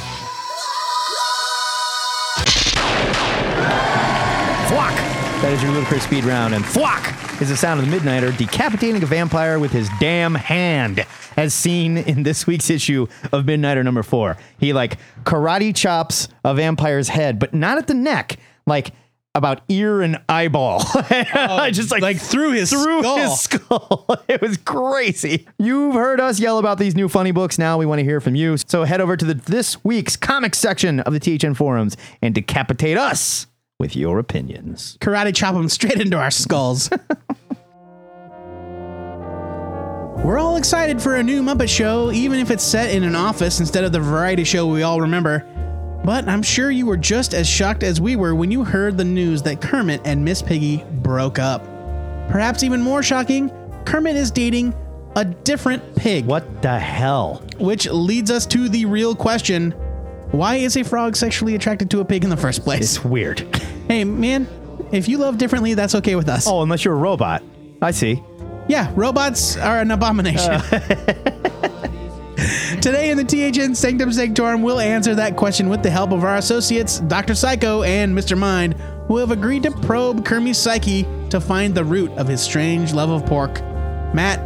That is your ludicrous speed round, and thwack is the sound of the Midnighter decapitating a vampire with his damn hand, as seen in this week's issue of Midnighter number four. He like karate chops a vampire's head, but not at the neck, like about ear and eyeball. Oh, I Just like, like through his through skull. his skull. it was crazy. You've heard us yell about these new funny books. Now we want to hear from you. So head over to the this week's comics section of the THN forums and decapitate us with your opinions. Karate chop them straight into our skulls. We're all excited for a new Muppet show, even if it's set in an office instead of the variety show we all remember. But I'm sure you were just as shocked as we were when you heard the news that Kermit and Miss Piggy broke up. Perhaps even more shocking, Kermit is dating a different pig. What the hell? Which leads us to the real question why is a frog sexually attracted to a pig in the first place? It's weird. Hey, man, if you love differently, that's okay with us. Oh, unless you're a robot. I see. Yeah, robots are an abomination. Oh. Today in the THN Sanctum Sanctorum, we'll answer that question with the help of our associates, Dr. Psycho and Mr. Mind, who have agreed to probe Kermit's psyche to find the root of his strange love of pork. Matt,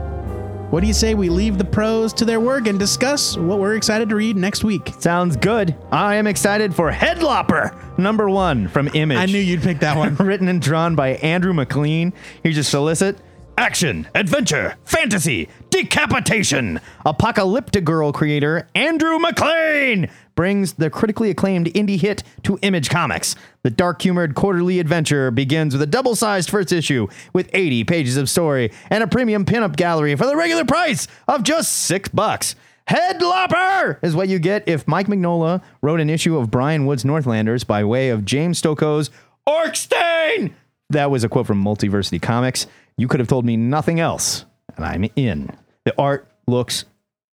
what do you say we leave the pros to their work and discuss what we're excited to read next week? Sounds good. I am excited for Headlopper, number one from Image. I knew you'd pick that one. written and drawn by Andrew McLean. Here's your solicit. Action, adventure, fantasy, decapitation. ApocalyptiGirl creator Andrew McLean brings the critically acclaimed indie hit to Image Comics. The dark humored quarterly adventure begins with a double sized first issue with 80 pages of story and a premium pinup gallery for the regular price of just six bucks. Headlopper is what you get if Mike Mignola wrote an issue of Brian Wood's Northlanders by way of James Stokoe's Orc Stain. That was a quote from Multiversity Comics. You could have told me nothing else, and I'm in. The art looks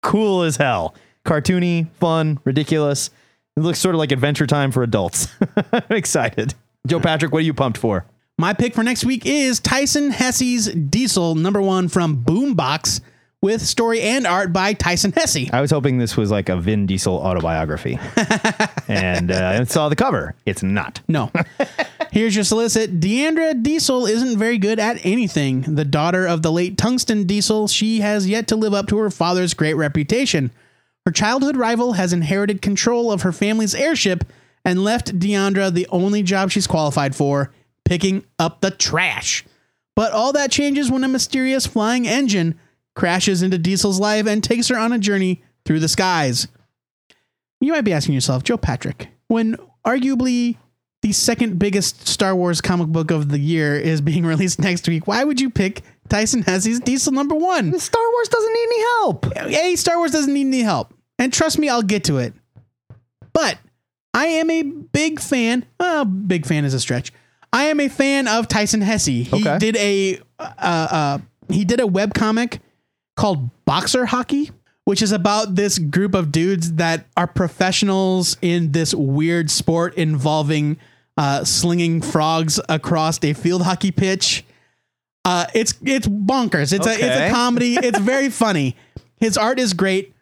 cool as hell. Cartoony, fun, ridiculous. It looks sort of like Adventure Time for adults. I'm excited. Joe Patrick, what are you pumped for? My pick for next week is Tyson Hesse's Diesel, number one from Boombox, with story and art by Tyson Hesse. I was hoping this was like a Vin Diesel autobiography. and uh, I saw the cover. It's not. No. Here's your solicit. Deandra Diesel isn't very good at anything. The daughter of the late Tungsten Diesel, she has yet to live up to her father's great reputation. Her childhood rival has inherited control of her family's airship and left Deandra the only job she's qualified for picking up the trash. But all that changes when a mysterious flying engine crashes into Diesel's life and takes her on a journey through the skies. You might be asking yourself, Joe Patrick, when arguably the second biggest Star Wars comic book of the year is being released next week, why would you pick Tyson Hesse's Diesel number one? Star Wars doesn't need any help. A, Star Wars doesn't need any help. And trust me, I'll get to it. But I am a big fan. Uh, big fan is a stretch. I am a fan of Tyson Hesse. He Okay. did a uh, uh, he did a web comic called Boxer Hockey, which is about this group of dudes that are professionals in this weird sport involving uh, slinging frogs across a field hockey pitch. Uh, it's it's bonkers. It's a it's a comedy. It's very funny. His art is great.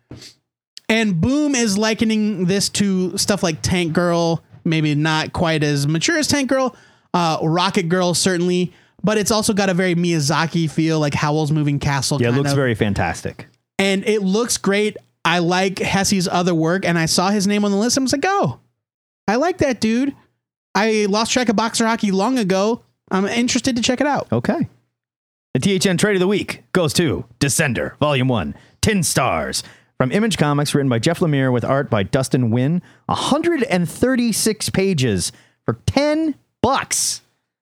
And Boom is likening this to stuff like Tank Girl, maybe not quite as mature as Tank Girl, uh, Rocket Girl certainly, but it's also got a very Miyazaki feel, like Howl's Moving Castle. Yeah, it looks of. very fantastic. and it looks great. I like Hesse's other work, and I saw his name on the list. I was like, oh, I like that dude. I lost track of boxer hockey long ago. I'm interested to check it out. Okay. The THN Trade of the Week goes to Descender, Volume 1, 10 stars. From Image Comics, written by Jeff Lemire with art by Dustin Nguyen, 136 pages for 10 bucks.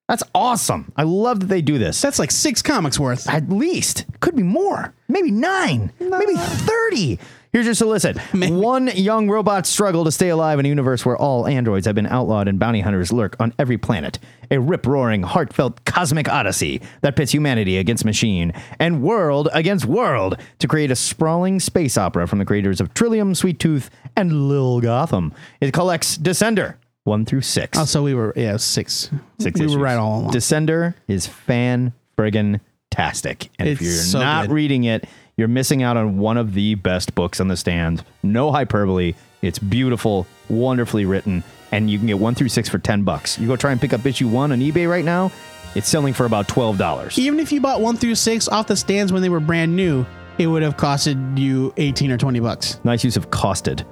That's awesome. I love that they do this. That's like six comics worth. At least. Could be more. Maybe nine. Maybe 30. Here's your solicit. One young robot struggle to stay alive in a universe where all androids have been outlawed and bounty hunters lurk on every planet. A rip roaring, heartfelt cosmic odyssey that pits humanity against machine and world against world to create a sprawling space opera from the creators of Trillium, Sweet Tooth, and Lil Gotham. It collects Descender 1 through 6. Oh, so we were yeah six. Six we issues. were right all along. Descender is fan friggin' tastic. And if It's you're so not good. reading it, you're missing out on one of the best books on the stand. No hyperbole. It's beautiful, wonderfully written, and you can get one through six for ten bucks. You go try and pick up issue one on eBay right now. It's selling for about twelve dollars. Even if you bought one through six off the stands when they were brand new, it would have costed you eighteen or twenty bucks. Nice use of costed.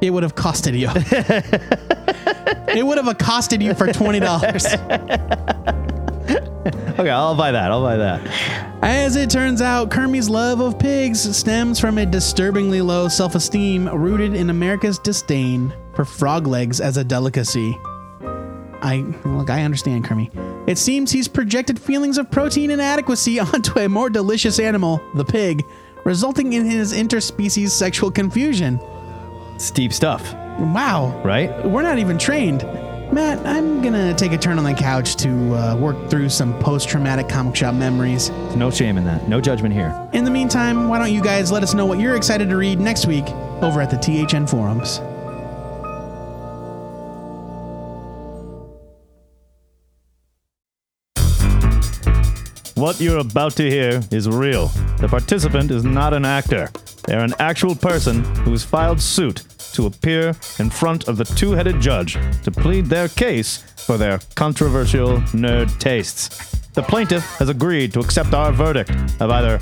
It would have costed you. it would have accosted you for twenty dollars. Okay, I'll buy that. I'll buy that. As it turns out, Kermie's love of pigs stems from a disturbingly low self esteem rooted in America's disdain for frog legs as a delicacy. I look, I understand, Kermie. It seems he's projected feelings of protein inadequacy onto a more delicious animal, the pig, resulting in his interspecies sexual confusion. It's deep stuff, Wow. right? We're not even trained. Matt, I'm gonna take a turn on the couch to uh, work through some post traumatic comic shop memories. No shame in that. No judgment here. In the meantime, why don't you guys let us know what you're excited to read next week over at the THN forums? What you're about to hear is real. The participant is not an actor. They're an actual person who's filed suit to appear in front of the two headed judge to plead their case for their controversial nerd tastes. The plaintiff has agreed to accept our verdict of either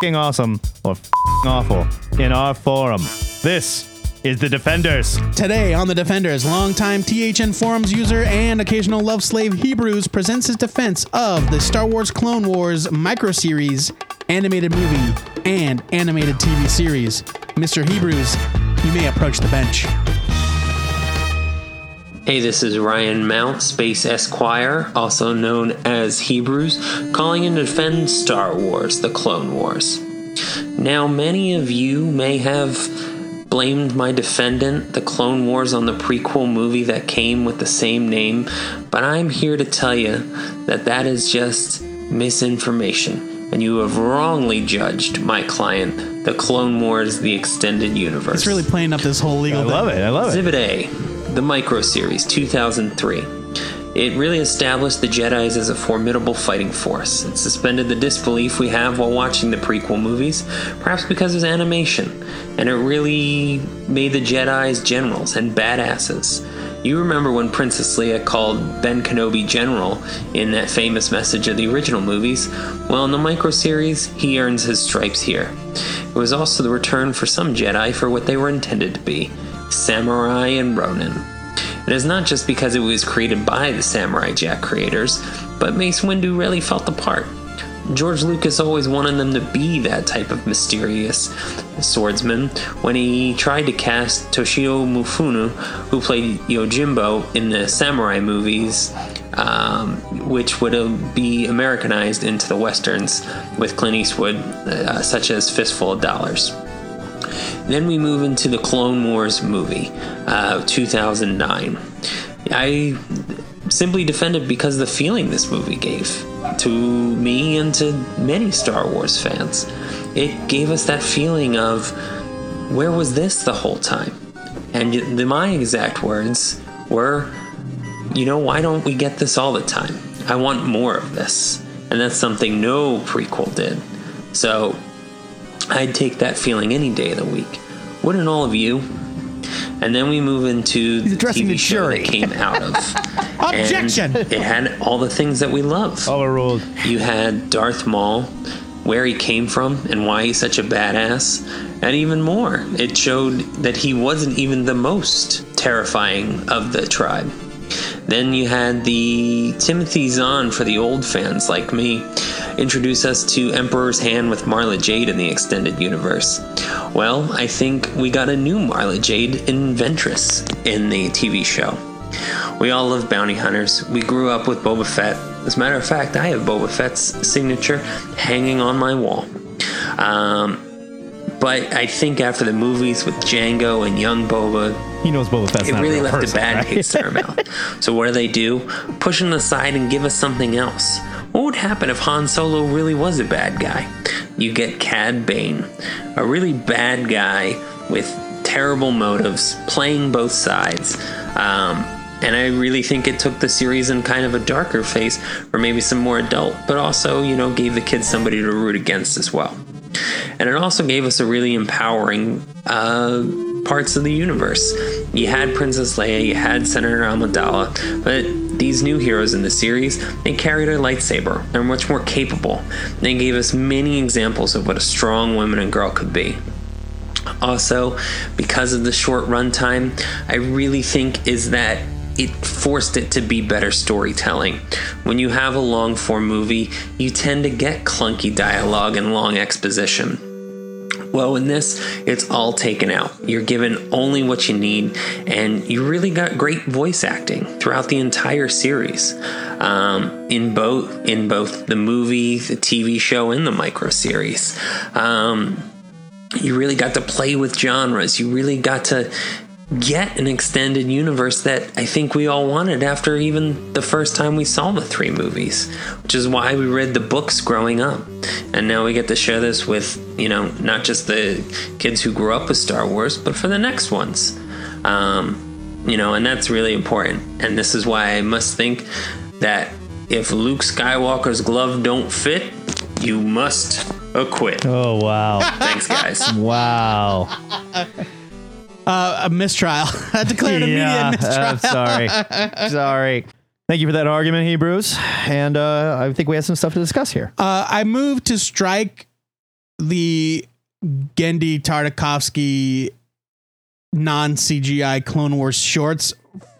fing awesome or fing awful in our forum. This is The Defenders. Today on The Defenders, longtime THN forums user and occasional love slave Hebrews presents his defense of the Star Wars Clone Wars microseries, animated movie, and animated TV series. Mr. Hebrews, you may approach the bench. Hey, this is Ryan Mount, Space Esquire, also known as Hebrews, calling in to defend Star Wars The Clone Wars. Now, many of you may have blamed my defendant, The Clone Wars, on the prequel movie that came with the same name, but I'm here to tell you that that is just misinformation, and you have wrongly judged my client, The Clone Wars The Extended Universe. It's really playing up this whole legal I love it. I love it. Exhibit A, the Micro Series, 2003. It really established the Jedi's as a formidable fighting force. It suspended the disbelief we have while watching the prequel movies, perhaps because of animation, and it really made the Jedi's generals and badasses. You remember when Princess Leia called Ben Kenobi General in that famous message of the original movies? Well, in the micro series, he earns his stripes here. It was also the return for some Jedi for what they were intended to be samurai and ronin. It is not just because it was created by the Samurai Jack creators, but Mace Windu really felt the part. George Lucas always wanted them to be that type of mysterious swordsman when he tried to cast Toshiro Mifune, who played Yojimbo in the samurai movies, um, which would be Americanized into the westerns with Clint Eastwood, uh, such as Fistful of Dollars. Then we move into the Clone Wars movie, uh, 2009. I simply defended it because the feeling this movie gave to me and to many Star Wars fans. It gave us that feeling of where was this the whole time? And the, my exact words were, you know, why don't we get this all the time? I want more of this. And that's something no prequel did. So I'd take that feeling any day of the week. Wouldn't all of you? And then we move into the addressing TV the show jury. that came out of. Objection! It had all the things that we love. Overruled. You had Darth Maul, where he came from and why he's such a badass, and even more. It showed that he wasn't even the most terrifying of the tribe. Then you had the Timothy Zahn for the old fans like me introduce us to Emperor's Hand with Mara Jade in the extended universe. Well, I think we got a new Mara Jade in Ventress in the TV show. We all love bounty hunters. We grew up with Boba Fett. As a matter of fact, I have Boba Fett's signature hanging on my wall. Um, But I think after the movies with Jango and Young Boba, He knows Boba Fett's it really a left person, a bad right? taste in our mouth. So what do they do? Push him aside and give us something else. What would happen if Han Solo really was a bad guy? You get Cad Bane, a really bad guy with terrible motives, playing both sides. Um, and I really think it took the series in kind of a darker face, or maybe some more adult, but also, you know, gave the kids somebody to root against as well. And it also gave us a really empowering uh, parts of the universe. You had Princess Leia, you had Senator Amidala, but these new heroes in the series, they carried a lightsaber. They're much more capable. They gave us many examples of what a strong woman and girl could be. Also, because of the short runtime, I really think is that it forced it to be better storytelling. When you have a long form movie, you tend to get clunky dialogue and long exposition. Well, in this, it's all taken out. You're given only what you need, and you really got great voice acting throughout the entire series. Um, in both in both the movie, the TV show, and the micro series. Um, you really got to play with genres. You really got to get an extended universe that I think we all wanted after even the first time we saw the three movies, which is why we read the books growing up. And now we get to share this with, you know, not just the kids who grew up with Star Wars, but for the next ones. Um, you know, and that's really important. And this is why I must think that if Luke Skywalker's glove don't fit, you must acquit. Oh wow, Thanks, guys. wow. Uh, a mistrial. I declared yeah, immediate mistrial. I'm sorry. sorry. Thank you for that argument, Hebrews. And uh, I think we have some stuff to discuss here. Uh, I moved to strike the Genndy Tartakovsky non CGI Clone Wars shorts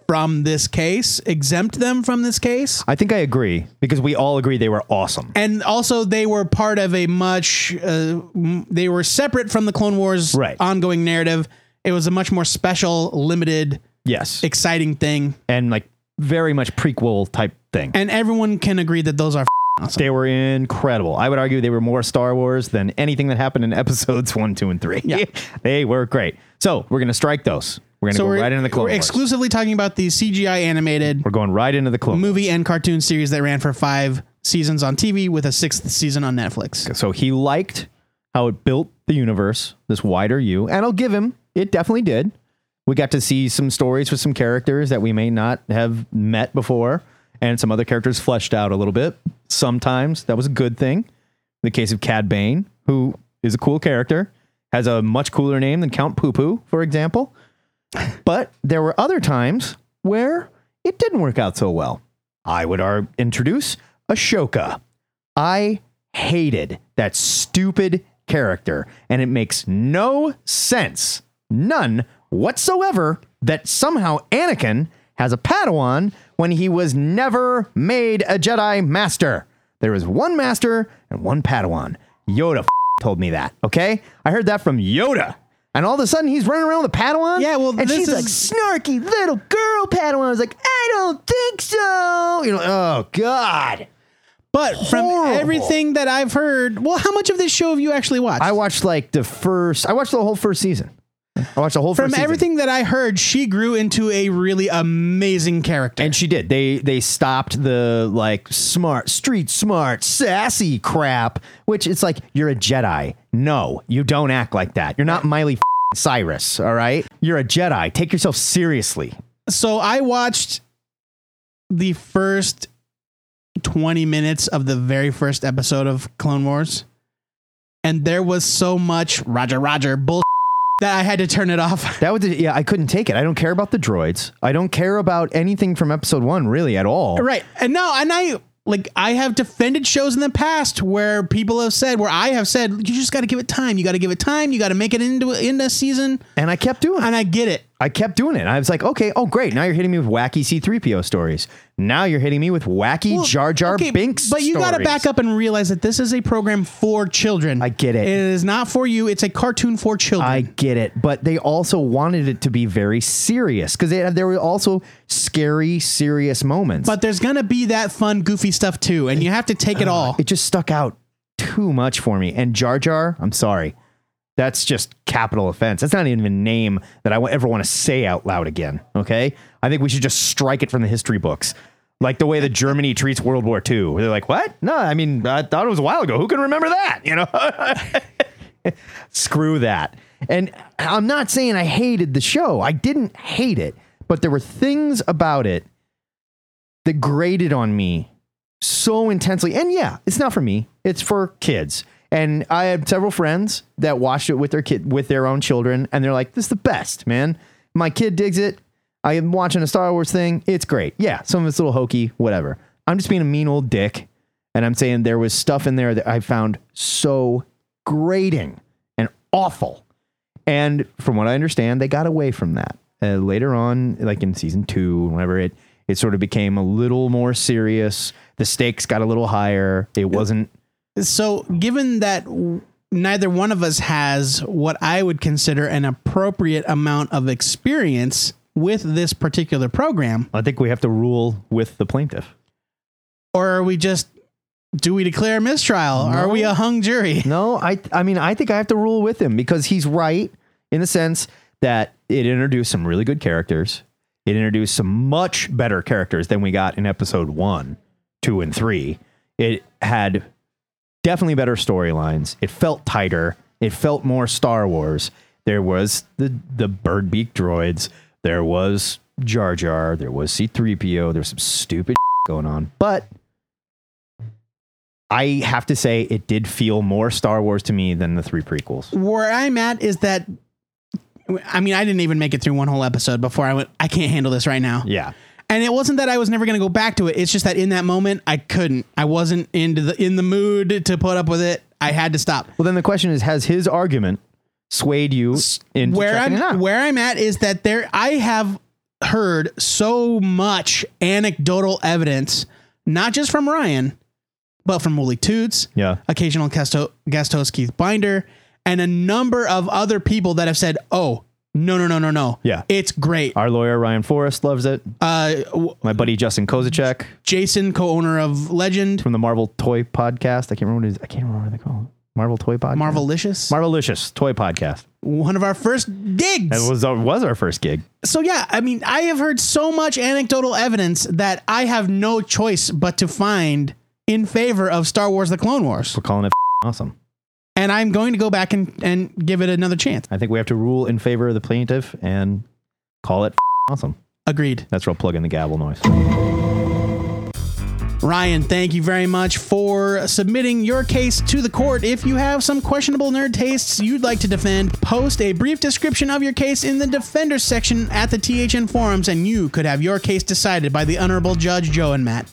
from this case, exempt them from this case. I think I agree because we all agree they were awesome. And also, they were part of a much, uh, m- they were separate from the Clone Wars Right. ongoing narrative. It was a much more special, limited, Yes. exciting thing. And like very much prequel type thing. And everyone can agree that those are awesome. They were incredible. I would argue they were more Star Wars than anything that happened in episodes one, two, and three. Yeah. they were great. So we're going to strike those. We're going to So go right into the Clone we're Wars. exclusively talking about the CGI animated we're going right into the Clone Wars. movie and cartoon series that ran for five seasons on TV with a sixth season on Netflix. So he liked how it built the universe, this wider you, and I'll give him, it definitely did. We got to see some stories with some characters that we may not have met before, and some other characters fleshed out a little bit. Sometimes that was a good thing. In the case of Cad Bane, who is a cool character, has a much cooler name than Count Poo Poo, for example. But there were other times where it didn't work out so well. I would ar- introduce Ahsoka. I hated that stupid character, and it makes no sense, none whatsoever, that somehow Anakin has a Padawan when he was never made a Jedi Master. There is one Master and one Padawan. Yoda f- told me that, okay? I heard that from Yoda. And all of a sudden, he's running around with a Padawan. Yeah, well, and this she's is- like snarky little girl Padawan. I was like, I don't think so. You know, oh god. But from everything that I've heard, well, how much of this show have you actually watched? I watched like the first. I watched the whole first season. I watched the whole from first season. everything that I heard, she grew into a really amazing character. And she did. They they stopped the like smart, street smart, sassy crap. Which it's like you're a Jedi. No, you don't act like that. You're not Miley f***ing Cyrus. All right, you're a Jedi. Take yourself seriously. so I watched the first 20 minutes of the very first episode of Clone Wars, and there was so much Roger Roger bull that I had to turn it off. That was yeah. I couldn't take it. I don't care about the droids. I don't care about anything from Episode One really at all. Right. And no, and I like I have defended shows in the past where people have said where I have said you just got to give it time. You got to give it time. You got to make it into into a season. And I kept doing it. And I get it. I kept doing it. I was like, okay, oh great. Now you're hitting me with wacky C3PO stories. Now you're hitting me with wacky Well, Jar Jar okay, Binks. But you got to back up and realize that this is a program for children. I get it. It is not for you. It's a cartoon for children. I get it, but they also wanted it to be very serious because there were also scary, serious moments. but there's gonna be that fun, goofy stuff too, and you have to take it uh, all. it just stuck out too much for me. And Jar Jar, I'm sorry, That's just capital offense. That's not even a name that I ever want to say out loud again. Okay. I think we should just strike it from the history books. Like the way that Germany treats World War II. They're like, what? No, I mean, I thought it was a while ago. Who can remember that? You know? Screw that. And I'm not saying I hated the show. I didn't hate it, but there were things about it that grated on me so intensely. And yeah, it's not for me. It's for kids. And I have several friends that watched it with their kid with their own children, and they're like, "This is the best, man. My kid digs it. I am watching a Star Wars thing. It's great. Yeah, some of it's a little hokey, whatever. I'm just being a mean old dick, and I'm saying there was stuff in there that I found so grating and awful. And from what I understand, they got away from that uh, later on, like in season two, whenever it it sort of became a little more serious. The stakes got a little higher. It wasn't. So, given that neither one of us has what I would consider an appropriate amount of experience with this particular program, I think we have to rule with the plaintiff. or are we just do we declare mistrial? Are we a hung jury? No, I I mean I think I have to rule with him because he's right in the sense that it introduced some really good characters. It introduced some much better characters than we got in episode one, two, and three. It had definitely better storylines. It felt tighter. It felt more Star Wars. There was the the bird beak droids. There was Jar Jar. There was C3PO. There's some stupid going on. But I have to say it did feel more Star Wars to me than the three prequels. Where I'm at is that I mean, I didn't even make it through one whole episode before I went, I can't handle this right now. Yeah. And it wasn't that I was never going to go back to it. It's just that in that moment I couldn't. I wasn't into the in the mood to put up with it. I had to stop. Well, then the question is, has his argument swayed you into where checking I'm it out? where I'm at is that there I have heard so much anecdotal evidence, not just from Ryan, but from Wooly Toots, Yeah. occasional guest, ho- guest host Keith Binder, and a number of other people that have said, "Oh, no, no, no, no, no, Yeah. it's great." Our lawyer Ryan Forrest loves it. Uh, w- My buddy Justin Kozacek Jason, co-owner of Legend, from the Marvel Toy Podcast. I can't remember what it is. I can't remember what they call it. Marvel Toy Podcast. Marvelicious, Marvelicious Toy Podcast. one of our first gigs. That was our, was our first gig. so yeah, I mean, I have heard so much anecdotal evidence that I have no choice but to find in favor of Star Wars: The Clone Wars, We're calling it awesome. And I'm going to go back and and give it another chance. I think we have to rule in favor of the plaintiff and call it awesome. Agreed. That's where I'll plug in the gavel noise. Ryan, thank you very much for submitting your case to the court. If you have some questionable nerd tastes you'd like to defend, post a brief description of your case in the defenders section at the THN forums, and you could have your case decided by the honorable judge Joe and Matt.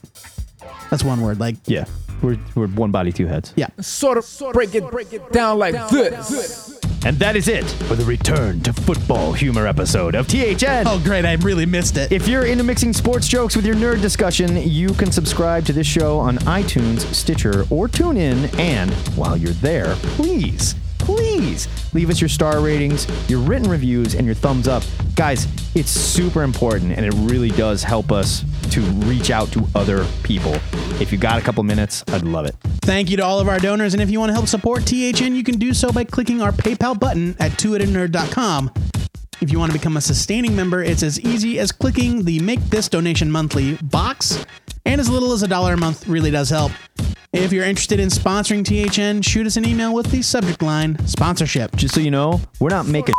That's one word. Like, Yeah. We're, we're one body, two heads. yeah. Sort of break it down like this. And that is it for the return to football humor episode of THN. Oh, great! I really missed it. If you're into mixing sports jokes with your nerd discussion, you can subscribe to this show on iTunes, Stitcher, or TuneIn. And while you're there, please, please leave us your star ratings, your written reviews, and your thumbs up. Guys, it's super important and it really does help us to reach out to other people. If you got a couple minutes, I'd love it. Thank you to all of our donors, and if you want to help support THN, you can do so by clicking our PayPal button at twoheadednerd.com. If you want to become a sustaining member, it's as easy as clicking the Make This Donation Monthly box, and as little as a dollar a month really does help. If you're interested in sponsoring THN, shoot us an email with the subject line sponsorship. Just so you know, we're not making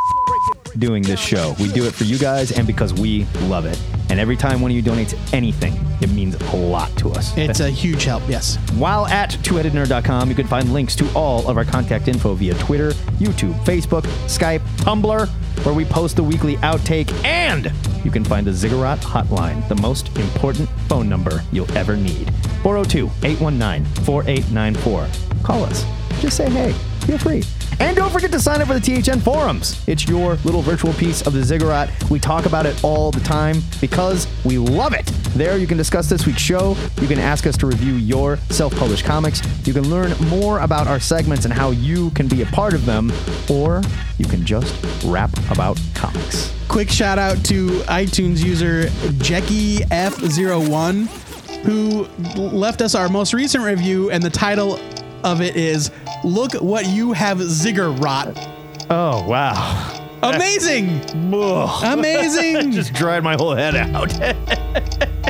doing this show. We do it for you guys and because we love it. And every time one of you donates anything, it means a lot to us. It's a huge help, yes. While at twoheadednerd.com, you can find links to all of our contact info via Twitter, YouTube, Facebook, Skype, Tumblr, where we post the weekly outtake, and you can find the Ziggurat hotline, the most important phone number you'll ever need. 402 819 4894. Call us. Just say hey. Feel free. And don't forget to sign up for the THN forums. It's your little virtual piece of the Ziggurat. We talk about it all the time because we love it. There you can discuss this week's show. You can ask us to review your self-published comics. You can learn more about our segments and how you can be a part of them, or you can just rap about comics. Quick shout out to iTunes user JeckieF01 who left us our most recent review, and the title of it is Look What You Have Ziggurat. Oh, wow. Amazing! Amazing! Just dried my whole head out.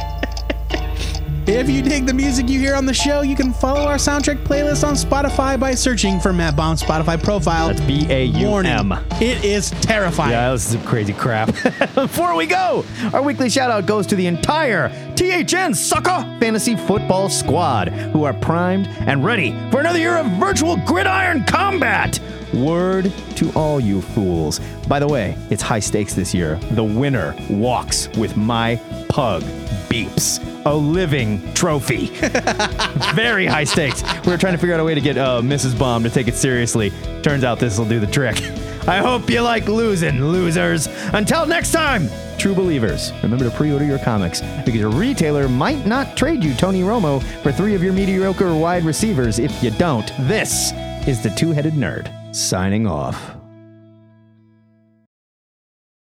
If you dig the music you hear on the show, you can follow our soundtrack playlist on Spotify by searching for Matt Baum's Spotify profile. That's B A U Warning, M. it is terrifying. Yeah, this is some crazy crap. Before we go, our weekly shout out goes to the entire THN Sucker Fantasy Football Squad, who are primed and ready for another year of virtual gridiron combat. Word to all you fools. By the way, it's high stakes this year. The winner walks with my pug, Beeps, a living trophy. Very high stakes. We were trying to figure out a way to get uh, Mrs. Baum to take it seriously. Turns out this will do the trick. I hope you like losing, losers. Until next time, true believers, remember to pre order your comics because your retailer might not trade you Tony Romo for three of your mediocre wide receivers if you don't. This is the Two Headed Nerd signing off.